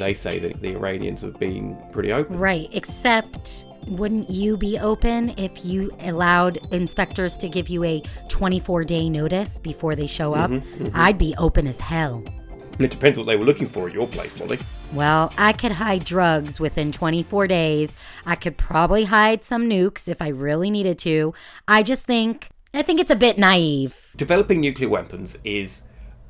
They say that the Iranians have been pretty open. Right, except wouldn't you be open if you allowed inspectors to give you a 24 day notice before they show up? Mm-hmm, mm-hmm. I'd be open as hell. It depends what they were looking for at your place, Molly. Well, I could hide drugs within 24 days. I could probably hide some nukes if I really needed to. I just think, I think it's a bit naive. Developing nuclear weapons is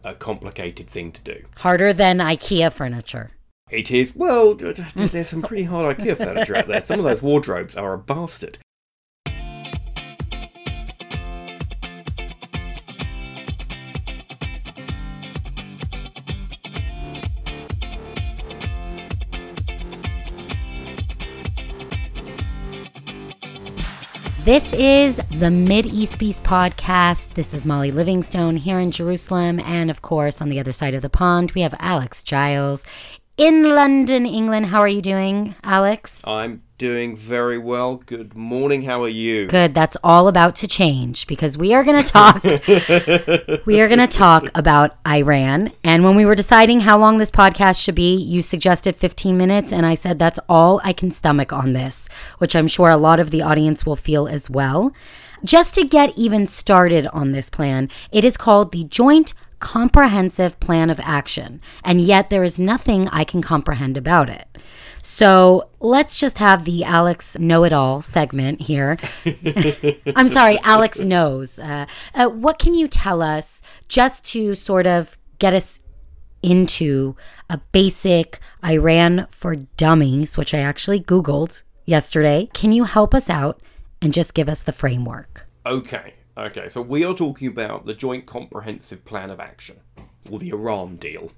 a complicated thing to do. Harder than IKEA furniture. It is, well, there's some pretty hard IKEA furniture out there. Some of those wardrobes are a bastard. This is the Mid East Beast podcast. This is Molly Livingstone here in Jerusalem. And of course, on the other side of the pond, we have Alex Giles in London, England. How are you doing, Alex? I'm doing very well. Good morning. How are you? Good. That's all about to change because we are going to talk. we are going to talk about Iran. And when we were deciding how long this podcast should be, you suggested 15 minutes. And I said, that's all I can stomach on this, which I'm sure a lot of the audience will feel as well. Just to get even started on this plan, it is called the Joint Comprehensive Plan of Action. And yet there is nothing I can comprehend about it. So let's just have the Alex Know It All segment here. I'm sorry, Alex knows. Uh, uh, what can you tell us just to sort of get us into a basic Iran for dummies, which I actually Googled yesterday? Can you help us out and just give us the framework? Okay, okay. So we are talking about the Joint Comprehensive Plan of Action, or the Iran deal,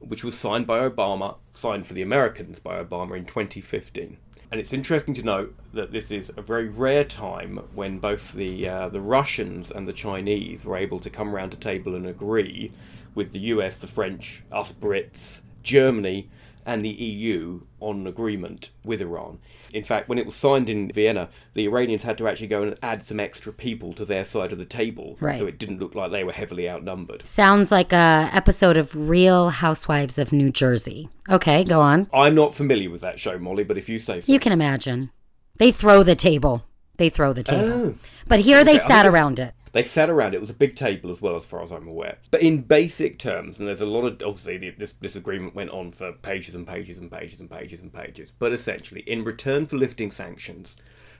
which was signed by Obama, signed for the Americans by Obama in 2015. And it's interesting to note that this is a very rare time when both the uh, the Russians and the Chinese were able to come around a table and agree with the US, the French, us Brits, Germany, and the EU on an agreement with Iran. In fact, when it was signed in Vienna, the Iranians had to actually go and add some extra people to their side of the table, Right. so it didn't look like they were heavily outnumbered. Sounds like a episode of Real Housewives of New Jersey. Okay, go on. I'm not familiar with that show, Molly, but if you say so. You can imagine. They throw the table. They throw the table. Oh. But here they Okay, I sat around it. They sat around. It was a big table as well, as far as I'm aware. But in basic terms, and there's a lot of obviously this this agreement went on for pages and pages and pages and pages and pages. But essentially, in return for lifting sanctions,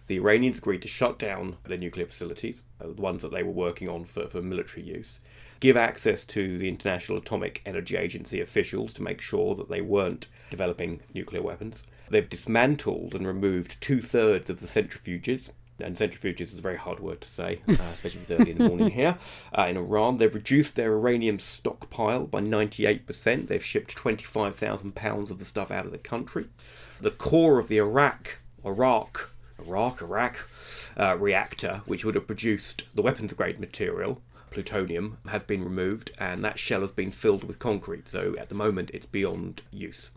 the Iranians agreed to shut down their nuclear facilities, uh, the ones that they were working on for, for military use, give access to the International Atomic Energy Agency officials to make sure that they weren't developing nuclear weapons. They've dismantled and removed two thirds of the centrifuges and centrifuges is a very hard word to say, uh, especially if early in the morning here. Uh, in Iran, they've reduced their uranium stockpile by 98%. They've shipped 25,000 pounds of the stuff out of the country. The core of the Arak, Arak, Arak, Arak uh, reactor, which would have produced the weapons grade material, plutonium, has been removed, and that shell has been filled with concrete. So at the moment, it's beyond use.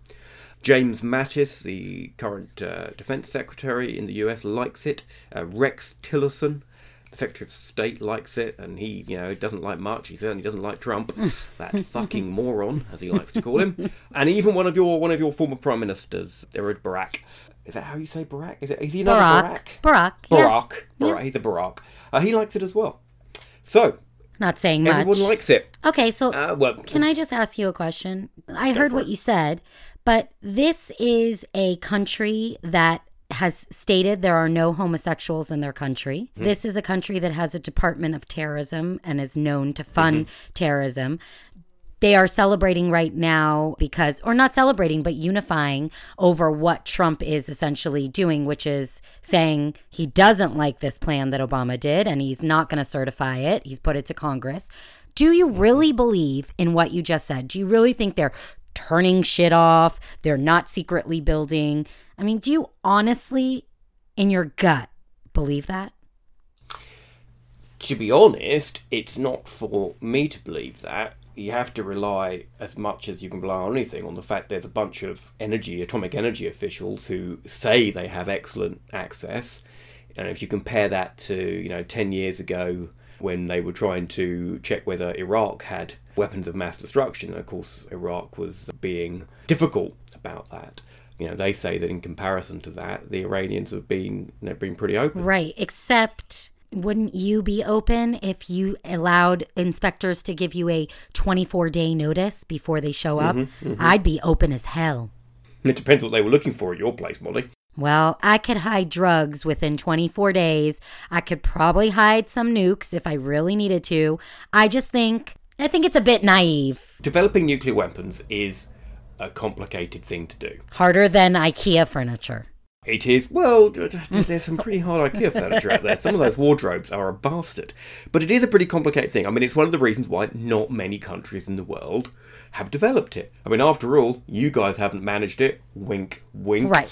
James Mattis, the current uh, Defense Secretary in the US, likes it. Uh, Rex Tillerson, the Secretary of State, likes it, and he, you know, doesn't like much. He certainly doesn't like Trump, that fucking moron, as he likes to call him. And even one of your one of your former prime ministers, Ehud Barak. Is that how you say Barack? Is, it, is he another Barack. Barack? Barack. Yeah. Barack. Barack. He's a Barack. Uh, he likes it as well. So Not saying much. everyone likes it. okay, so Uh, well, Can I just ask you a question? I heard what you said, but this is a country that has stated there are no homosexuals in their country. Hmm. This is a country that has a Department of Terrorism and is known to fund mm-hmm. terrorism. They are celebrating right now because, or not celebrating, but unifying over what Trump is essentially doing, which is saying he doesn't like this plan that Obama did and he's not going to certify it. He's put it to Congress. Do you really believe in what you just said? Do you really think they're turning shit off? They're not secretly building? I mean, do you honestly, in your gut, believe that? to be honest, it's not for me to believe that. You have to rely as much as you can rely on anything on the fact there's a bunch of energy, atomic energy officials who say they have excellent access. And if you compare that to, you know, 10 years ago, when they were trying to check whether Iraq had weapons of mass destruction. Of course, Iraq was being difficult about that. You know, they say that in comparison to that, the Iranians have been you know, been pretty open. Right, except wouldn't you be open if you allowed inspectors to give you a 24 day notice before they show up? Mm-hmm, mm-hmm. I'd be open as hell. It depends what they were looking for at your place, Molly. Well, I could hide drugs within 24 days. I could probably hide some nukes if I really needed to. I just think, I think it's a bit naive. Developing nuclear weapons is a complicated thing to do. Harder than IKEA furniture. It is, well, there's some pretty hard IKEA furniture out there. Some of those wardrobes are a bastard. But it is a pretty complicated thing. I mean, it's one of the reasons why not many countries in the world have developed it. I mean, after all, you guys haven't managed it. Wink, wink. Right.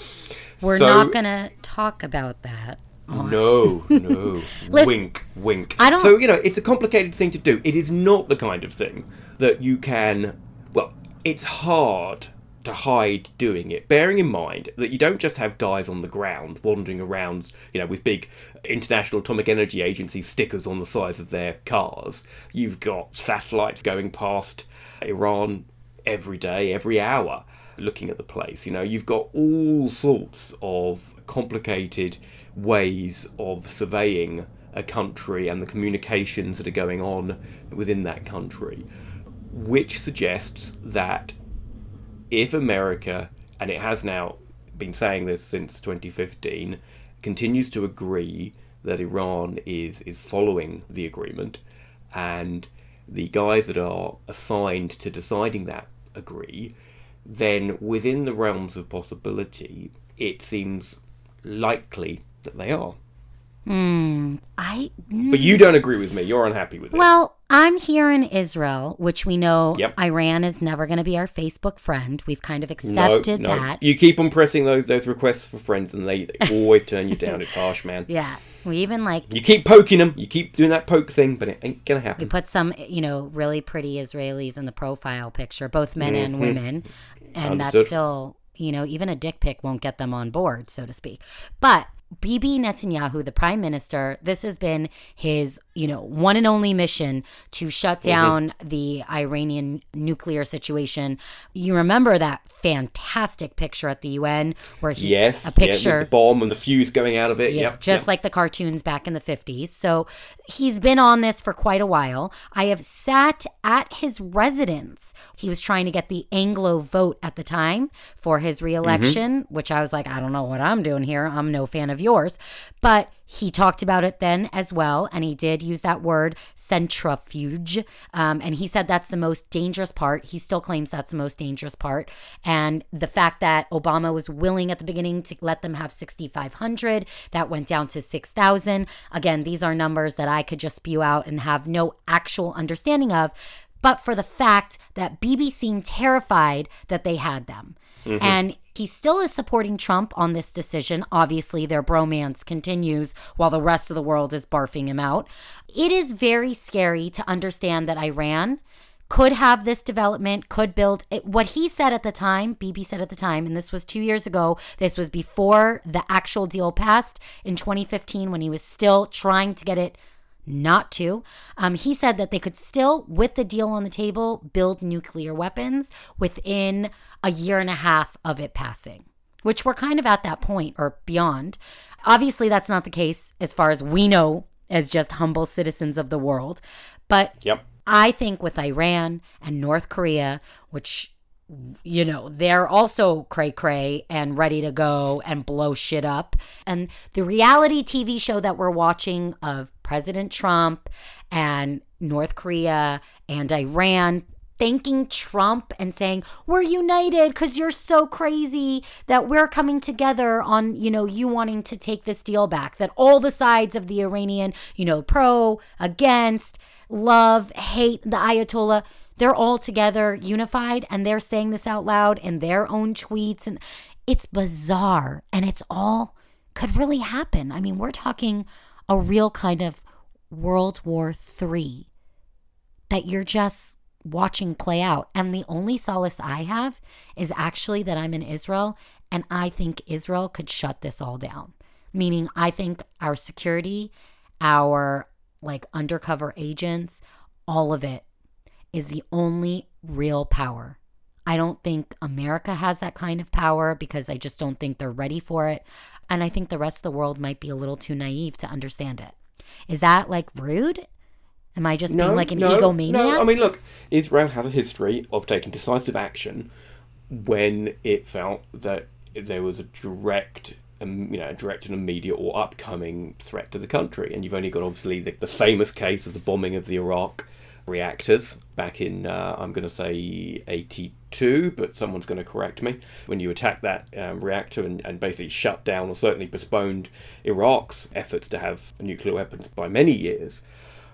We're So- not going to talk about that. No, no. Listen, wink, wink. I don't- So, you know, it's a complicated thing to do. It is not the kind of thing that you can. Well, it's hard to hide doing it, bearing in mind that you don't just have guys on the ground wandering around, you know, with big International Atomic Energy Agency stickers on the sides of their cars. You've got satellites going past Iran every day, every hour, looking at the place. You know, you've got all sorts of complicated ways of surveying a country and the communications that are going on within that country, which suggests that if America, and it has now been saying this since 2015, continues to agree that Iran is, is following the agreement, and the guys that are assigned to deciding that agree, then within the realms of possibility, it seems likely that they are. Hmm. I But you don't agree with me. You're unhappy with it. Well, I'm here in Israel, which we know Yep. Iran is never going to be our Facebook friend. We've kind of no, accepted no. that. You keep on pressing those those requests for friends, and they, they always turn you down. It's harsh, man. yeah. We even like You keep poking them. You keep doing that poke thing, but it ain't gonna happen. we put some, you know, really pretty Israelis in the profile picture, both men and mm-hmm. women. And that's still, you know, even a dick pic won't get them on board, so to speak. But Bibi Netanyahu, the prime minister, this has been his, you know, one and only mission to shut Mm-hmm. down the Iranian nuclear situation. You remember that fantastic picture at the UN where he Yes. a picture with the bomb and the fuse going out of it. yeah, yep, just yep. like the cartoons back in the 50s. So he's been on this for quite a while. I have sat at his residence. He was trying to get the Anglo vote at the time for his reelection, which I was like, I don't know what I'm doing here. I'm no fan of yours. But he talked about it then as well. And he did use that word centrifuge. Um, and he said that's the most dangerous part. He still claims that's the most dangerous part. And the fact that Obama was willing at the beginning to let them have 6,500, that went down to 6,000. Again, these are numbers that I could just spew out and have no actual understanding of. But for the fact that Bibi seemed terrified that they had them. And he still is supporting Trump on this decision. Obviously, their bromance continues while the rest of the world is barfing him out. It is very scary to understand that Iran could have this development, could build it. What he said at the time, Bibi said at the time, and this was two years ago, this was before the actual deal passed in 2015 when he was still trying to get it not to. Um, he said that they could still, with the deal on the table, build nuclear weapons within a year and a half of it passing, which we're kind of at that point or beyond. Obviously, that's not the case as far as we know as just humble citizens of the world. But Yep. I think with Iran and North Korea, which you know, they're also cray cray and ready to go and blow shit up. And the reality TV show that we're watching of President Trump and North Korea and Iran thanking Trump and saying, We're united because you're so crazy that we're coming together on, you know, you wanting to take this deal back. That all the sides of the Iranian, you know, pro, against, love, hate the Ayatollah, they're all together unified and they're saying this out loud in their own tweets. And it's bizarre and it's all could really happen. I mean, we're talking a real kind of World War Three that you're just watching play out. And the only solace I have is actually that I'm in Israel and I think Israel could shut this all down. Meaning, I think our security, our like undercover agents, all of it is the only real power. I don't think America has that kind of power because I just don't think they're ready for it. And I think the rest of the world might be a little too naive to understand it. Is that like rude? Am I just being like an egomaniac? No, I mean, look, Israel has a history of taking decisive action when it felt that there was a direct, um, you know, a direct and immediate or upcoming threat to the country. And you've only got obviously the, the famous case of the bombing of the Iraq reactors back in, uh, I'm going to say 82, but someone's going to correct me. When you attacked that um, reactor and, and basically shut down or certainly postponed Iraq's efforts to have nuclear weapons by many years.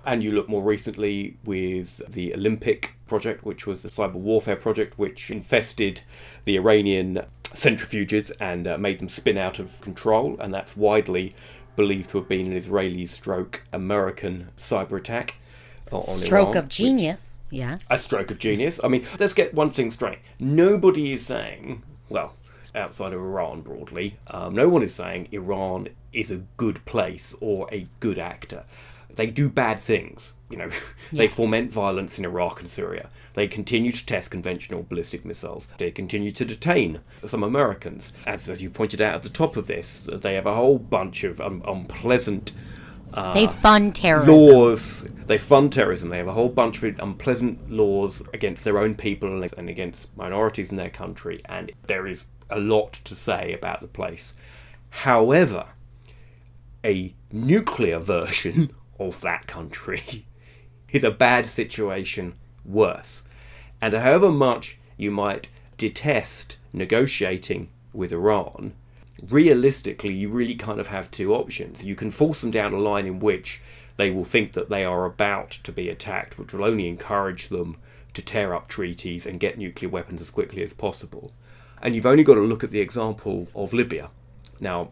And you look more recently with the Olympic project, which was the cyber warfare project, which infested the Iranian centrifuges and uh, made them spin out of control. And that's widely believed to have been an Israeli stroke American cyber attack. Stroke of which- genius. Yeah. a stroke of genius. I mean, let's get one thing straight. Nobody is saying, well, outside of Iran broadly, um, no one is saying Iran is a good place or a good actor. They do bad things. You know, they Yes. foment violence in Iraq and Syria. They continue to test conventional ballistic missiles. They continue to detain some Americans. As, as you pointed out at the top of this, they have a whole bunch of um, unpleasant Uh, they fund terrorism. laws. They fund terrorism. They have a whole bunch of unpleasant laws against their own people and against minorities in their country, and there is a lot to say about the place. However, a nuclear version hmm. of that country is a bad situation worse. And however much you might detest negotiating with Iran, realistically, you really kind of have two options. You can force them down a line in which they will think that they are about to be attacked, which will only encourage them to tear up treaties and get nuclear weapons as quickly as possible. And you've only got to look at the example of Libya. Now,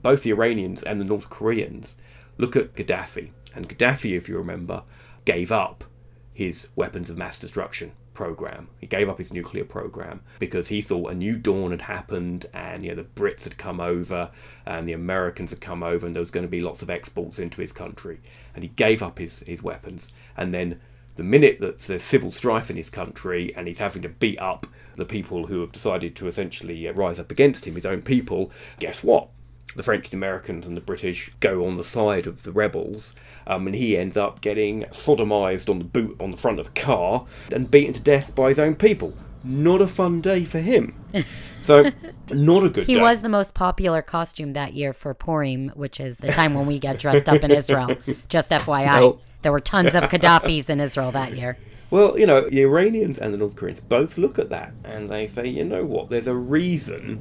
both the Iranians and the North Koreans look at Gaddafi. And Gaddafi, if you remember, gave up his weapons of mass destruction program. He gave up his nuclear program because he thought a new dawn had happened and you know the Brits had come over and the Americans had come over and there was going to be lots of exports into his country. And he gave up his, his weapons. And then the minute that there's civil strife in his country and he's having to beat up the people who have decided to essentially uh, rise up against him, his own people, guess what? The French, the Americans, and the British go on the side of the rebels, um, and he ends up getting sodomized on the boot on the front of a car and beaten to death by his own people. Not a fun day for him. So, not a good He day. was the most popular costume that year for Purim, which is the time when we get dressed up in Israel. Just FYI. Well- there were tons of Gaddafis in Israel that year. Well, you know, the Iranians and the North Koreans both look at that and they say, you know what, there's a reason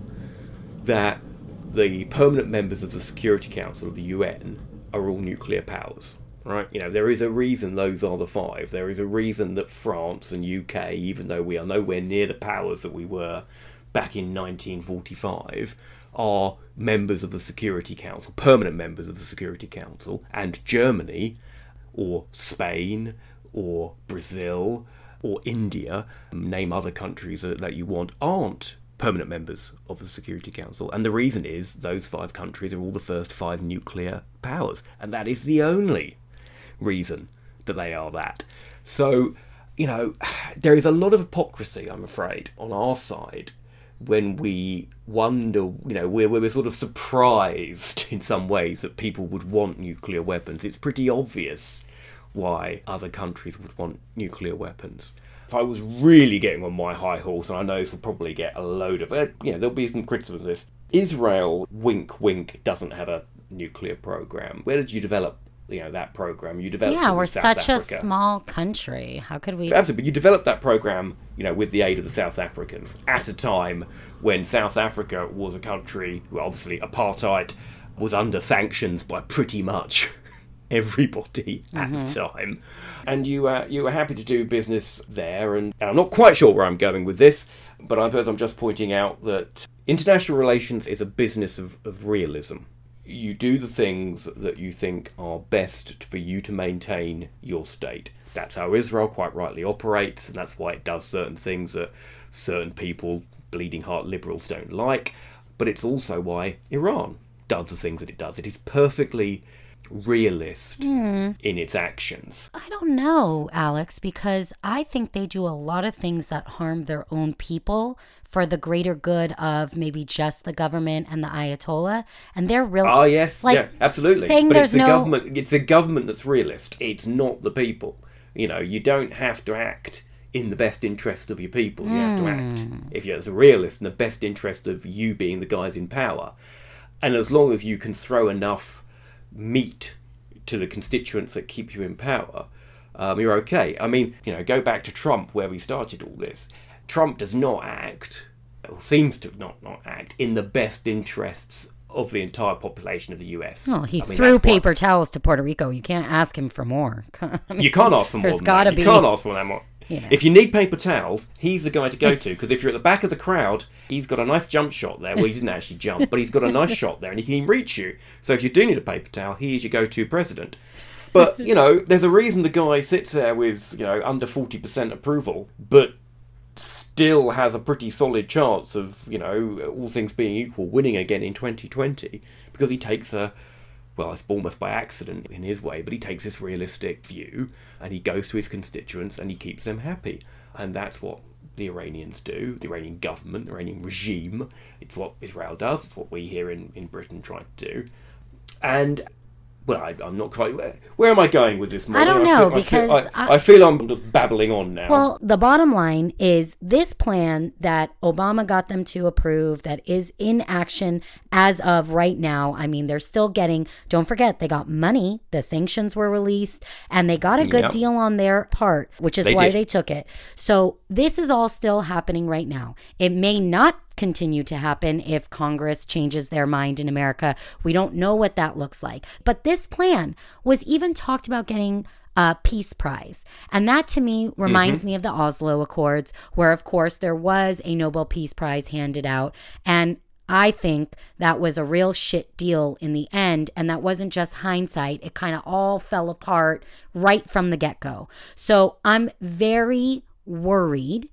that the permanent members of the Security Council of the UN are all nuclear powers. Right? You know, there is a reason those are the five. There is a reason that France and UK, even though we are nowhere near the powers that we were back in 1945, are members of the Security Council, permanent members of the Security Council, and Germany, or Spain, or Brazil, or India, name other countries that, that you want, aren't permanent members of the Security Council. And the reason is those five countries are all the first five nuclear powers. And that is the only reason that they are that. So, you know, there is a lot of hypocrisy, I'm afraid, on our side when we wonder, you know, we're, we're sort of surprised in some ways that people would want nuclear weapons. It's pretty obvious why other countries would want nuclear weapons. If I was really getting on my high horse, and I know this will probably get a load of, uh, you know, there'll be some criticism of this. Israel, wink, wink, doesn't have a nuclear program. Where did you develop, you know, that program? You developed Yeah, we're South such Africa. a small country. How could we? Absolutely, but you developed that program, you know, with the aid of the South Africans at a time when South Africa was a country, well, obviously apartheid was under sanctions by pretty much everybody at the time, and you uh, you were happy to do business there. And, and I'm not quite sure where I'm going with this, but I suppose I'm just pointing out that international relations is a business of, of realism you do the things that you think are best for you to maintain your state. That's how Israel quite rightly operates, and that's why it does certain things that certain people, bleeding heart liberals, don't like. But it's also why Iran does the things that it does. It is perfectly realist Hmm. in its actions. I don't know, Alex, because I think they do a lot of things that harm their own people for the greater good of maybe just the government and the Ayatollah. And they're real. Oh yes, Like, yeah, absolutely. saying but there's it's the no- government. It's the government that's realist. It's not the people. You know, you don't have to act in the best interest of your people. You have to act Hmm. if you're as a realist in the best interest of you being the guys in power. And as long as you can throw enough meat to the constituents that keep you in power, um, you're okay. I mean, you know, go back to Trump where we started all this. Trump does not act, or seems to not not act, in the best interests of the entire population of the US. Well, he I mean, threw paper towels to Puerto Rico. You can't ask him for more. I mean, You can't ask for more There's than gotta be- You can't ask for that more. Know. If you need paper towels, he's the guy to go to because if you're at the back of the crowd, he's got a nice jump shot there. Well, he didn't actually jump, but he's got a nice shot there and he can reach you. So if you do need a paper towel, he is your go-to president. But you know, there's a reason the guy sits there with you know under forty percent approval, but still has a pretty solid chance of you know all things being equal winning again in 2020 because he takes a well, it's almost by accident in his way, but he takes this realistic view and he goes to his constituents and he keeps them happy. And that's what the Iranians do, the Iranian government, the Iranian regime. It's what Israel does, it's what we here in, in Britain try to do. And, well, I, I'm not quite. Where, where am I going with this? Molly? don't feel- know, feel, because I, I- I feel I'm just babbling on now. Well, the bottom line is this plan that Obama got them to approve that is in action as of right now. I mean, they're still getting, don't forget, they got money. The sanctions were released and they got a good Yep. deal on their part, which is They why did. they took it. So this is all still happening right now. It may not continue to happen if Congress changes their mind in America. We don't know what that looks like. But this plan was even talked about getting a peace prize. And that to me mm-hmm. reminds me of the Oslo Accords, where, of course, there was a Nobel Peace Prize handed out. And I think that was a real shit deal in the end. And that wasn't just hindsight, it kind of all fell apart right from the get go. So I'm very worried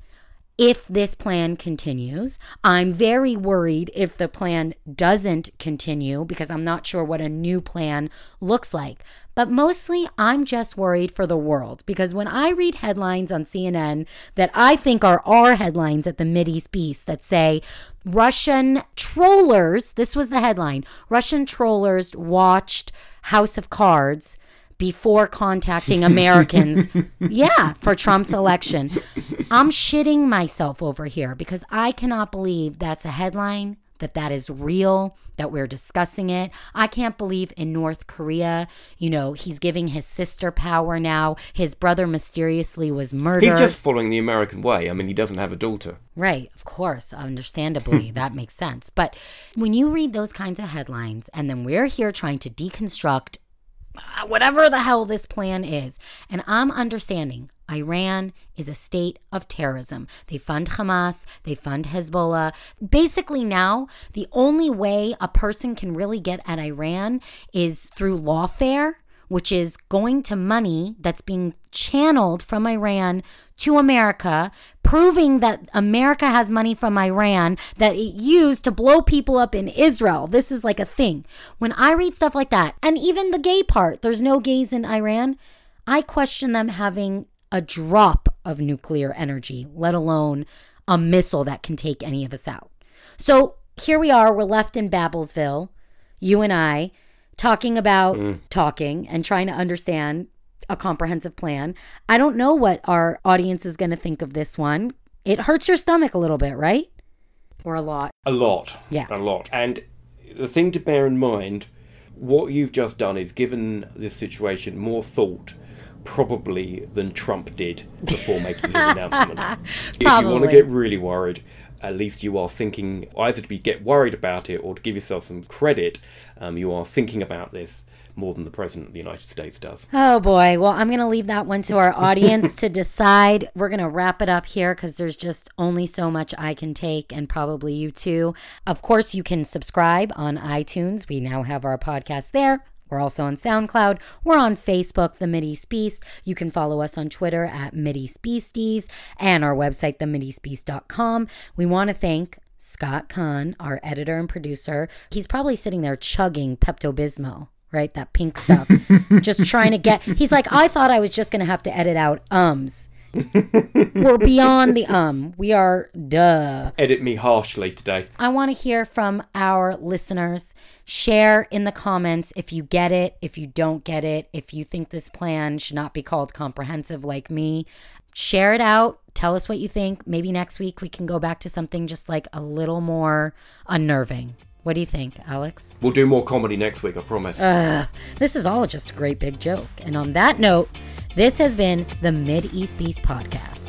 if this plan continues. I'm very worried if the plan doesn't continue because I'm not sure what a new plan looks like. But mostly, I'm just worried for the world because when I read headlines on CNN that I think are our headlines at the Mideast Beast that say Russian trollers, this was the headline Russian trollers watched House of Cards before contacting Americans, yeah, for Trump's election. I'm shitting myself over here because I cannot believe that's a headline, that that is real, that we're discussing it. I can't believe in North Korea, you know, he's giving his sister power now. His brother mysteriously was murdered. He's just following the American way. I mean, he doesn't have a daughter. Right, of course, understandably, that makes sense. But when you read those kinds of headlines, and then we're here trying to deconstruct Uh, whatever the hell this plan is, and I'm understanding Iran is a state of terrorism. They fund Hamas, they fund Hezbollah. Basically, now, the only way a person can really get at Iran is through lawfare which is going to money that's being channeled from Iran to America, proving that America has money from Iran that it used to blow people up in Israel. This is like a thing. When I read stuff like that, and even the gay part, there's no gays in Iran, I question them having a drop of nuclear energy, let alone a missile that can take any of us out. So here we are, we're left in Babelsville, you and I, talking about mm. talking and trying to understand a comprehensive plan. I don't know what our audience is going to think of this one. It hurts your stomach a little bit, right? Or a lot. A lot. Yeah. A lot. And the thing to bear in mind, what you've just done is given this situation more thought probably than Trump did before making his announcement. If you want to get really worried, at least you are thinking either to be get worried about it or to give yourself some credit. Um, you are thinking about this more than the president of the United States does. Oh boy. Well, I'm going to leave that one to our audience to decide. We're going to wrap it up here because there's just only so much I can take, and probably you too. Of course, you can subscribe on iTunes. We now have our podcast there. We're also on SoundCloud. We're on Facebook, The Mideast Beast. You can follow us on Twitter at Mideast Beasties and our website, themideastbeast.com. We want to thank Scott Kahn, our editor and producer. He's probably sitting there chugging Pepto Bismol right? That pink stuff. just trying to get. He's like, I thought I was just going to have to edit out ums. We're beyond the um. We are duh. Edit me harshly today. I want to hear from our listeners. Share in the comments if you get it, if you don't get it, if you think this plan should not be called comprehensive like me. Share it out. Tell us what you think. Maybe next week we can go back to something just like a little more unnerving. What do you think, Alex? We'll do more comedy next week, I promise. This is all just a great big joke. And on that note, this has been the Mid East Beast podcast.